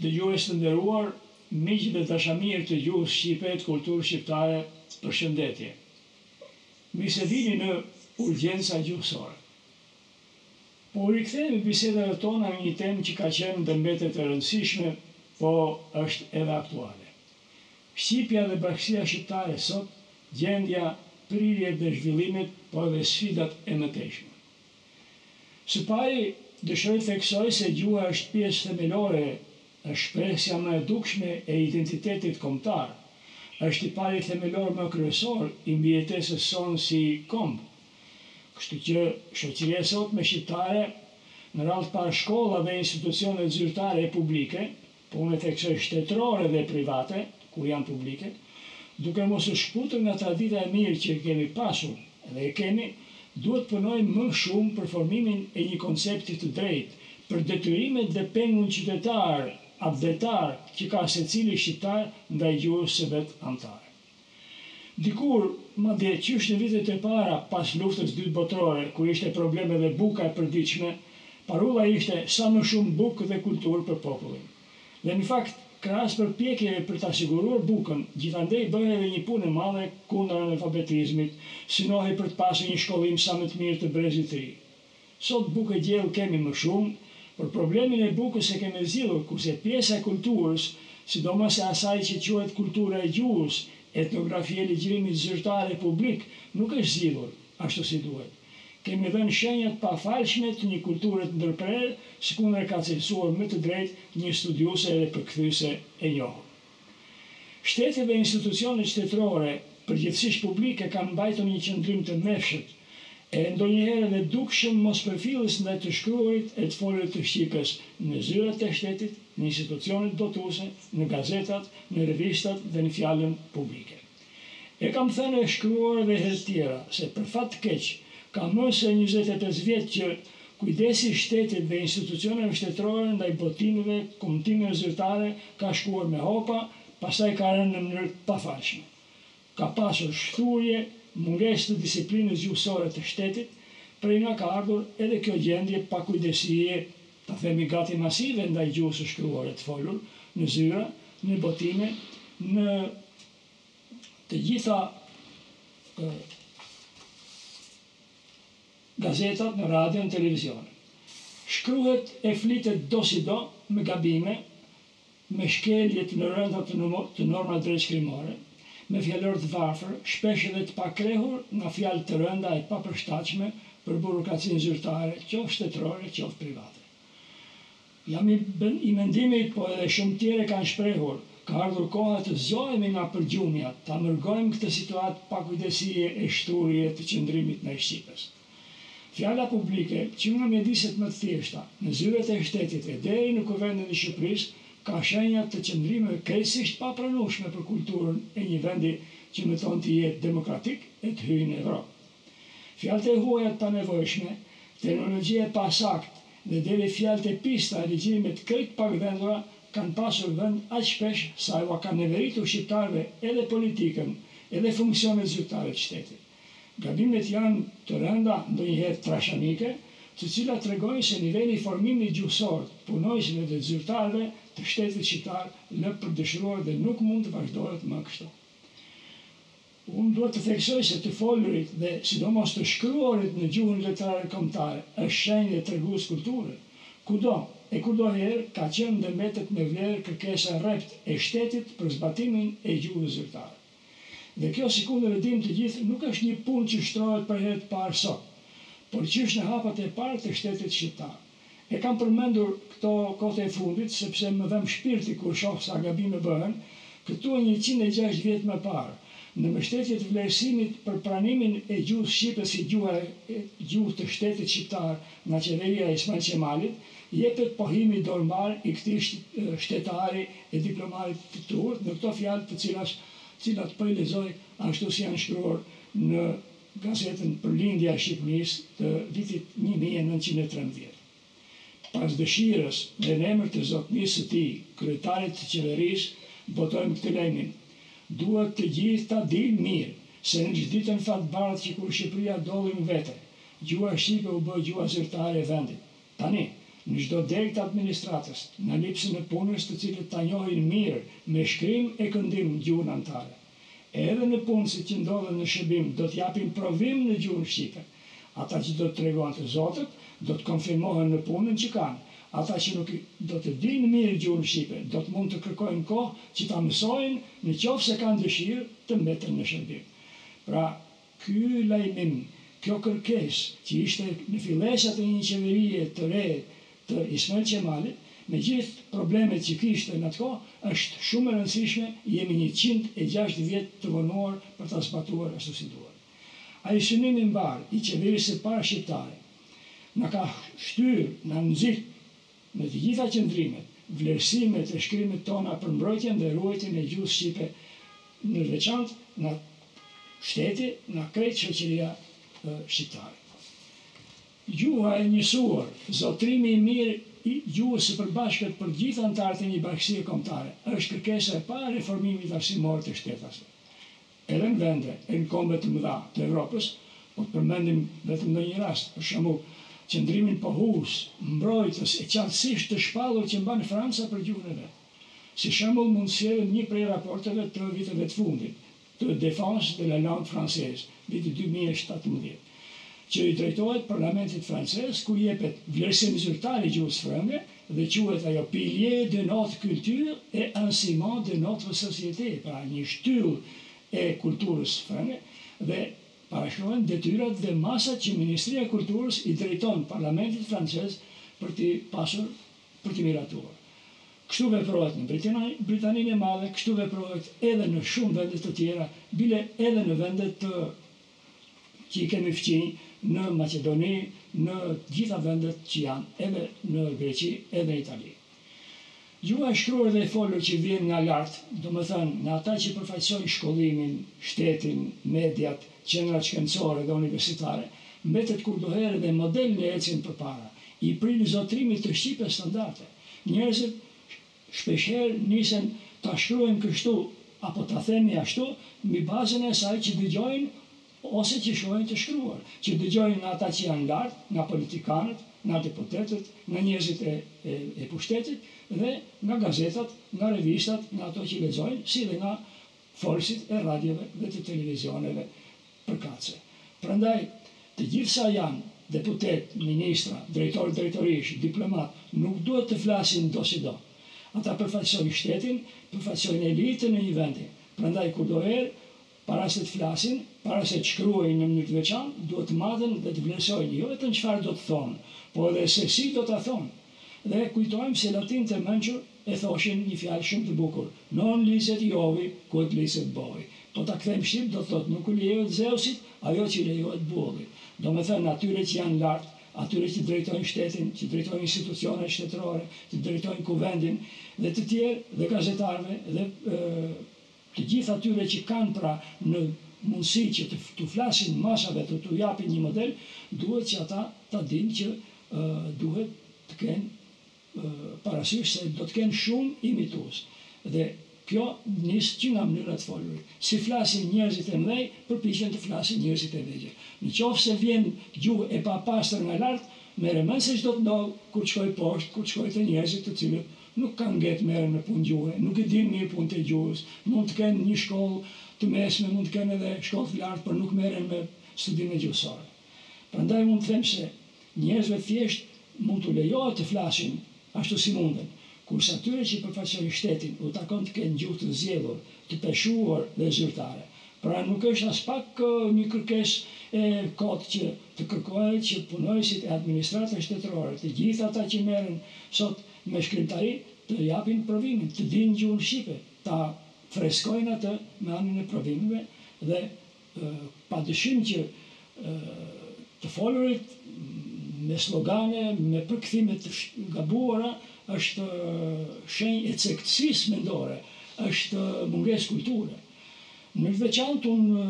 Dëgjues të nderuar, miq dhe dashamirë të gjuhës shqipe e të kulturës shqiptare, përshëndetje. Mirë se vini në Urgjenca Gjuhësore. Po u rikthehemi bisedave tona në një temë që ka qenë dhe mbetet e rëndësishme, po është edhe aktuale. Shqipja dhe bashkësia shqiptare sot gjendja, prirjet e zhvillimit, por edhe sfidat e mëtejshme. Së pari, dëshiroj të theksoj se gjuha është pjesë themelore, është shprehësja më e dukshme e identitetit kombëtar, është tipari themelor më kryesor i mbijetesës sonë si komb. Kështu që, shoqëria e sotme shqiptare, në radhë të parë shkolla dhe institucionet zyrtare e publike, Po unë e theksoj shtetërore dhe private, kur janë publike, duke mos u shkputur nga tradita e mirë që e kemi pasur dhe e kemi, duhet të punojmë më shumë për formimin e një koncepti të drejtë, për detyrimet dhe pengun qytetar, atdhetar që ka secili shqiptar ndaj gjuhës së vet amtare. Dikur, madje qysh në vitet e para pas Luftës Dytë Botërore, kur ishte problem edhe buka e përditshme, parulla ishte sa më shumë bukë dhe kulturë për popullin. Dhe në fakt, krahas përpjekjeve për ta siguruar bukën, gjithandej bëhej edhe një punë e madhe kundër analfabetizmit, synohej për të pasur një shkollim sa më të mirë të brezit të ri. Sot bukë e gjellë kemi më shumë, por problemin e bukës e kemi zgjidhur, kurse pjesa e kulturës, sidomos e asaj që quhet kultura e gjuhës, etnografia e ligjërimit zyrtar e publik, nuk është zgjidhur, ashtu si duhet. Kemi dhënë shenja të pafalshme të një kulture të ndërprerë, sikundër e ka cilësuar me të drejtë një studiuese dhe përkthyese e njohur. Shteti dhe institucionet shtetërore, përgjithësisht publike kanë mbajtur një qëndrim të mefshët, e ndonjëherë edhe dukshëm mospërfillës ndaj të shkruarit e të folërit të shqipes në zyrat e shtetit, në institucionet botuese, në gazetat, në revistat dhe në fjalën publike. E kam thënë e shkruar edhe herë të tjera se për fat të keq ka më se njëzet e pesë vjet që kujdesi i shtetit dhe institucioneve shtetërore ndaj botimeve, kumtimeve zyrtare ka shkuar me hopa, pastaj ka rënë në mënyrë të pafalshme. Ka pasur shthurje, mungesë të disiplinës gjuhësore të shtetit, prej nga ka ardhur edhe kjo gjendje pakujdesie, ta themi gati masive ndaj gjuhës së shkruar e të folur, në zyra, në botime, në të gjitha gazetat, në radio, në televizion. Shkruhet e flitet dosido, me gabime, me shkelje të rënda të normave drejtshkrimore, me fjalor të varfër, shpesh edhe të pakrehur nga fjalë të rënda e të papërshtatshme për burokracinë zyrtare, qoftë shtetërore, qoftë private. Jam i mendimit, po edhe shumë të tjerë e kanë shprehur, ka ardhur koha të zgjohemi nga përgjumja, ta mërgojmë këtë situatë pakujdesie e shthurjeje të qëndrimit ndaj shqipes. Fjala publike, që nga mjediset më të thjeshta, në zyrat e shtetit e deri në Kuvendin e Shqipërisë, ka shenja të qëndrimeve krejtësisht të papranueshme për kulturën e një vendi që mëton të jetë demokratik e të hyjë në Evropë. Fjalët e huaja të panevojshme, terminologjia e pasaktë dhe deri fjalët e pista e ligjërimet krejt të pagdhendura kanë pasur vend aq shpesh sa ua kanë neveritur shqiptarëve edhe politikën, edhe funksionet zyrtare të shtetit. Gabimet janë të rënda, ndonjëherë trashanike, të cilat tregojnë se niveli i formimit gjuhësor të punonjësve dhe zyrtarëve të shtetit shqiptar lë për të dëshiruar dhe nuk mund të vazhdohet më kështu. Unë duhet të theksoj se të folurit dhe sidomos të shkruarit në gjuhën letrare kombëtare është shenjë dhe tregues kulture. Kudo, e kurdoherë, ka qenë dhe mbetet me vlerë kërkesa e rreptë e shtetit për zbatimin e gjuhës zyrtare. Dhe kjo sikundër e dimë të gjithë nuk është një punë që shtrohet për herë të parë sot, por qysh në hapat e parë të shtetit shqiptar. E kam përmendur këto kohët e fundit sepse më dhemb shpirti kur shoh sa gabime bëhen këtu e njëqind e gjashtë vjet më parë, në mbështetje të vlerësimit për pranimin e gjuhës shqipe si gjuha, gjuhë të shtetit shqiptar, Nga qeveria e Ismail Qemalit jepet pohimi i dorëmbarë i këtij shtetari e diplomati të shquar me këto fjalë të cilat, cilat po i lexoj ashtu si janë shkruar në gazetën Përlindja e Shqipnisë të vitit një mijë e nëntëqind e trembëdhjetë Pas dëshirës dhe në emër të zotnisë së tij, kryetarit të qeverisë, botojmë këtë lajmim. Duhet të gjithë ta dinë mirë se që ditën fatbardhë që kur Shqipëria dolli më vete, Gjuha shqipe u bë gjuha zyrtare e vendit. Tani, në çdo degë të administratës, lipsen nëpunës të cilët ta njohin mirë me shkrim e këndim gjuhën amtare. Edhe nëpunësit që ndodhen në shërbim do të japin provim në gjuhën shqipe. Ata që do të tregohen të zotët, do të konfirmohen në punën që kanë. Ata që nuk do të dinë mirë gjuhën shqipe, do të mund të kërkojnë kohë që ta mësojnë në qoftë se kanë dëshirë të mbeten në shërbim. Pra, Ky lajmim, kjo kërkesë që ishte në fillesat e një qeverie të re të Ismail Qemalit, me gjithë problemet që kishte në atë kohë, është shumë e rëndësishme, jemi njëqind e gjashtë vjet të vonuar për ta zbatuar ashtu si duhet. Ai synim i mbarë i qeverisë së parë shqiptare na ka shtyrë, na nxit Në të gjitha qëndrimet, vlerësimet e shkrimet tona për mbrojtjen dhe ruajtjen e gjuhës shqipe në veçanti nga shteti, nga krejt shoqëria shqiptare. Gjuha e njësuar, zotrimi i mirë i gjuhës së përbashkët për të gjithë anëtarët e një bashkësie kombëtare, është kërkesa e parë e formimit arsimor të shtetasve. Edhe në vende e në kombe të mëdha të Evropës, po të përmendim vetëm ndonjë rast, për shembull, qëndrimin pohues, mbrojtës e qartësisht të shpallur që mban Franca për gjuhën e vet. Si shembull mund të sjellim një prej raporteve të viteve të fundit, të Défense de la langue française, viti dy mijë e shtatëmbëdhjetë, që i drejtohet parlamentit francez, ku jepet vlerësim zyrtar i gjuhës frënge, dhe quhet ajo pilier de notre culture et un ciment de notre société, pra një shtyllë e kulturës frënge, dhe parashikohen detyrat dhe masat që Ministria e Kulturës i drejton parlamentit francez për t'i pasur për t'i miratuar. Kështu veprohet në Britaninë e Madhe, kështu veprohet edhe në shumë vende të tjera, bile edhe në vende të që i kemi fqinj në Maqedoni, në të gjitha vendet që janë, edhe në Greqi, edhe në Itali. Gjuha e shkruar dhe e folur që vjen nga lart, domethënë nga ata që përfaqësojnë shkollimin, shtetin, mediat, qendrat shkencore dhe universitare, mbetet kurdoherë edhe model në ecjen përpara, i prin zotërimit të shqipes standarde. Njerëzit Shpeshherë nisen ta shkruajmë kështu apo ta themi ashtu mbi bazën e asaj që dëgjojnë ose që shohin të shkruar, që dëgjojnë nga ata që janë lart, nga politikanët, nga deputetët, nga njerëzit e pushtetit dhe nga gazetat, nga revistat, nga ato që lexojnë, si dhe nga folësit e radiove dhe të televizioneve përkatëse. Prandaj, të gjithë sa janë, deputetë, ministra, drejtorë drejtorish, diplomatë, nuk duhet të flasin dosido. Ata përfaqësojnë shtetin, përfaqësojnë elitën e një vendi. Prandaj, kurdoherë, para se të flasin, para se të shkruajnë në mënyrë të veçantë, duhet të maten dhe të vlerësojnë jo vetëm çfarë do të thonë, po edhe se si do ta thonë. Dhe kujtojmë se latinjtë të mençur e thoshin një fjalë shumë të bukur, Non licet Jovi, quod licet bovi. Po ta kthejmë shqip do të thotë nuk u lejohet Zeusit ajo që i lejohet buallit. Domethënë atyre që janë lart, atyre që drejtojnë shtetin, që drejtojnë institucionet shtetërore, që drejtojnë Kuvendin dhe të tjerë dhe gazetarëve dhe Të gjitha atyre që kanë pra në mundësi që të t'u flasin masave dhe t'u japin një model, duhet që ata ta dinë që duhet të kenë parasysh se do të kenë shumë imitues. Dhe kjo nis që nga mënyra e të folurit. Si flasin njerëzit e mëdhenj, përpiqen të flasin njerëzit e vegjël. Në qoftë se vjen gjuhë e papastër nga lart, merre mend se ç'do të ndodhë kur të shkojë poshtë, kur të shkojë te njerëzit të cilët Nuk kanë nge të merren me punë gjuhe, nuk e dinë mirë punët e gjuhës, mund të kenë një shkollë të mesme, mund të kenë edhe shkollë të lartë, por nuk merren me studime gjuhësore. Prandaj unë them se njerëzve thjesht mund t'u lejohet të flasin ashtu si munden, kurse atyre që përfaqësojnë shtetin u takon të kenë gjuhë të zgjedhur, të peshuar dhe zyrtare. Pra nuk është aspak një kërkesë e kotë që të kërkohet që punonjësit e administratës shtetërore, të gjithë ata që merren sot, me shkrimtari të japin provimin, të dinë gjuhën shqipe, ta freskojnë atë me anën e provimeve dhe padyshim që të folurit me sllogane, me përkthime të gabuara është shenjë e cektësisë mendore, është mungesë kulture. Në të veçantë unë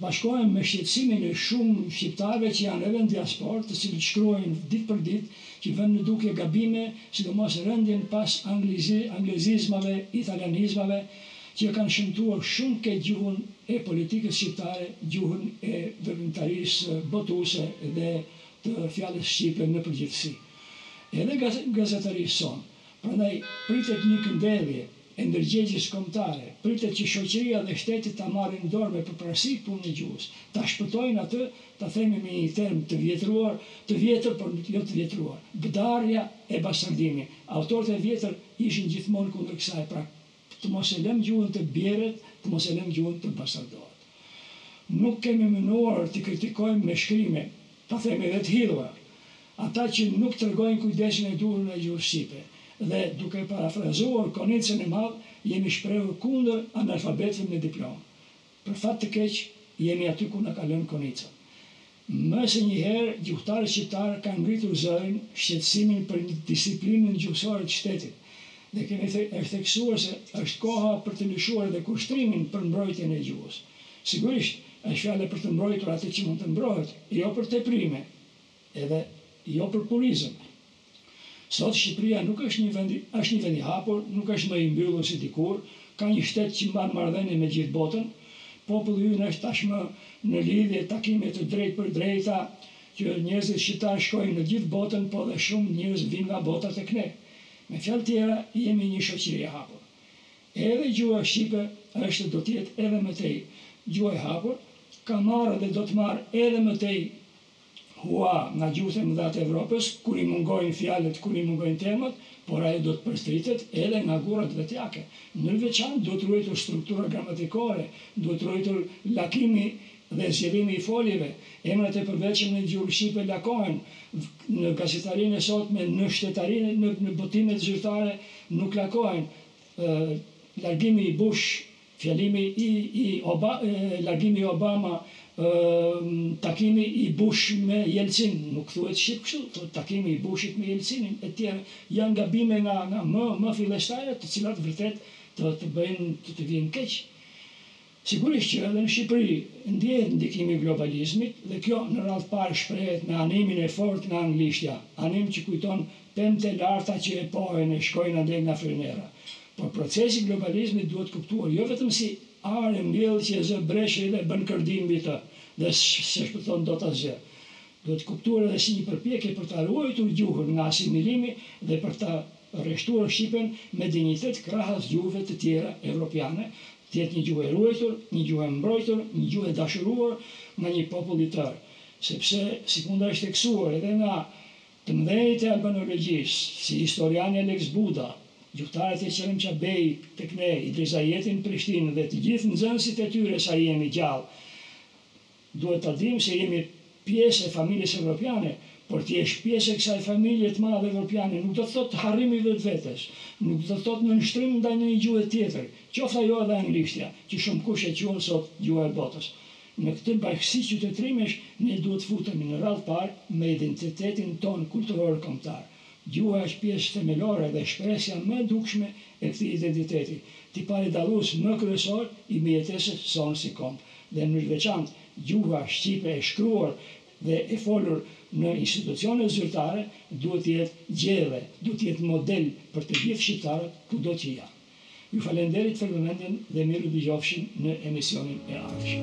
bashkohem me shqetësimin e shumë shqiptarëve që janë edhe në diasporë, të cilët shkruajnë ditë për ditë që vënë në dukje gabime, sidomos rendjen pas anglezizmave, italianizmave, që e kanë shëmtuar shumë keq gjuhën e politikës shqiptare, gjuhën e veprimtarisë botuese dhe të fjalës shqipe në përgjithësi. Edhe gazetarisë sonë. Prandaj pritet një këndellje e ndërgjegjes kombëtare, pritet që shoqëria dhe shteti ta marrin në dorë me përparësi punën e gjuhës, ta shpëtojnë atë, ta themi me një term të vjetëruar, të vjetër, por jo të vjetëruar, bdarja e bastardimi. Autorët e vjetër ishin gjithmonë kundër kësaj, pra të mos e lëmë gjuhën të bjerret, të mos e lëmë gjuhën të bastardohet. Nuk kemi mënuar t'i kritikojmë me shkrime, ta themi edhe të hidhura, Ata që nuk tregojnë kujdesin e duhur ndaj gjuhës shqipe dhe duke parafrazuar Konicën e madh jemi shprehur kundër analfabetëve me diplomë. Për fat të keq jemi aty ku na ka lënë Konica. Më se një herë gjuhëtarët shqiptarë kanë ngritur zërin, shqetësimin për disiplinën gjuhësore të shtetit dhe kemi theksuar se është koha për të lëshuar edhe kushtrimin për mbrojtjen e gjuhës. Sigurisht, është fjala për të mbrojtur atë që mund të mbrohet, jo për teprime, Edhe jo për purizëm. Sot Shqipëria nuk është një vend, është një vend i hapur, nuk është më i mbyllur si dikur, ka një shtet që mban marrëdhënie me gjithë botën, populli ynë është tashmë në lidhje, takime të drejtpërdrejta, që njerëzit shqiptarë shkojnë në gjithë botën, po dhe shumë njerëz vijnë nga bota tek ne. Me fjalë tjera, jemi një shoqëri e hapur. Edhe gjuha shqipe është do të jetë edhe më tej gjuhë e hapur, ka marrë dhe do të marrë edhe më tej hua nga gjuhët e mëdha të Evropës, kur i mungojnë fjalët, kur i mungojnë termat, por ajo do të përtërihet edhe nga gurrat vetjake. Në veçantë duhet ruajtur struktura gramatikore, duhet ruajtur lakimi dhe zgjedhimi i foljeve, emrat e përveçëm në gjuhën shqipe lakohen, në gazetarinë e sotme, në shtet, në në botimet zyrtare nuk lakohen, ë, largimi i Bush, Fjalimi i i Oba largimi i Obama takimi i Bush me Jelcin nuk thuhet shqip kështu thuhet takimi i Bushit me Jelcinin etj janë gabime nga nga më më fillestare të cilat vërtet të të bëjnë të të vijë keq Sigurisht që edhe në Shqipëri ndihet ndikimi i globalizmit dhe kjo në radhë të parë shprehet me animin e fortë nga anglishtja anim që kujton Pemët e larta që epohen e shkojnë andej nga fryn era. Por procesi i globalizmit duhet kuptuar jo vetëm si arë e mbjellë që e zë breshri dhe bën kërdinë mbi të dhe s'e shpëton dot asgjë. Duhet kuptuar edhe si një përpjekje për ta ruajtur gjuhën nga asimilimi dhe për ta rreshtuar shqipen me dinjitet krahas gjuhëve të tjera evropiane, të jetë një gjuhë e ruajtur, një gjuhë e mbrojtur, një gjuhë e dashuruar nga një popull i tërë. Sepse, sikundër është theksuar edhe nga Të mëdhenjtë e albanologjisë, si historiani Aleks Buda, gjuhëtarët Eqrem Çabej tek ne, Idriz Ajeti në Prishtinë dhe të gjithë nxënësit e tyre sa jemi gjallë, duhet ta dimë se jemi pjesë e familjes evropiane, por të jesh pjesë e kësaj familje të madhe evropiane nuk do të thotë harrim i vetvetes, nuk do të thotë nënshtrim ndaj ndonjë gjuhe tjetër, qoftë ajo edhe anglishtja, që shumëkush e quan sot gjuha e botës. Në këtë bashkësi qytetërimesh ne duhet të futemi në radhë parë me identitetin tonë kulturor kombëtar. Gjuha është pjesë themelore dhe shprehja më e dukshme e këtij identiteti, tipari dallues më kryesor i mbijetesës sonë si komb, dhe në veçantë gjuha shqipe e shkruar dhe e folur në institucionet zyrtare duhet të jetë gjedhe, duhet të jetë model për të gjithë shqiptarët kudo që janë. Ju falemnderit për vëmendjen dhe mirudëgjofshim në emisionin e ardhshëm.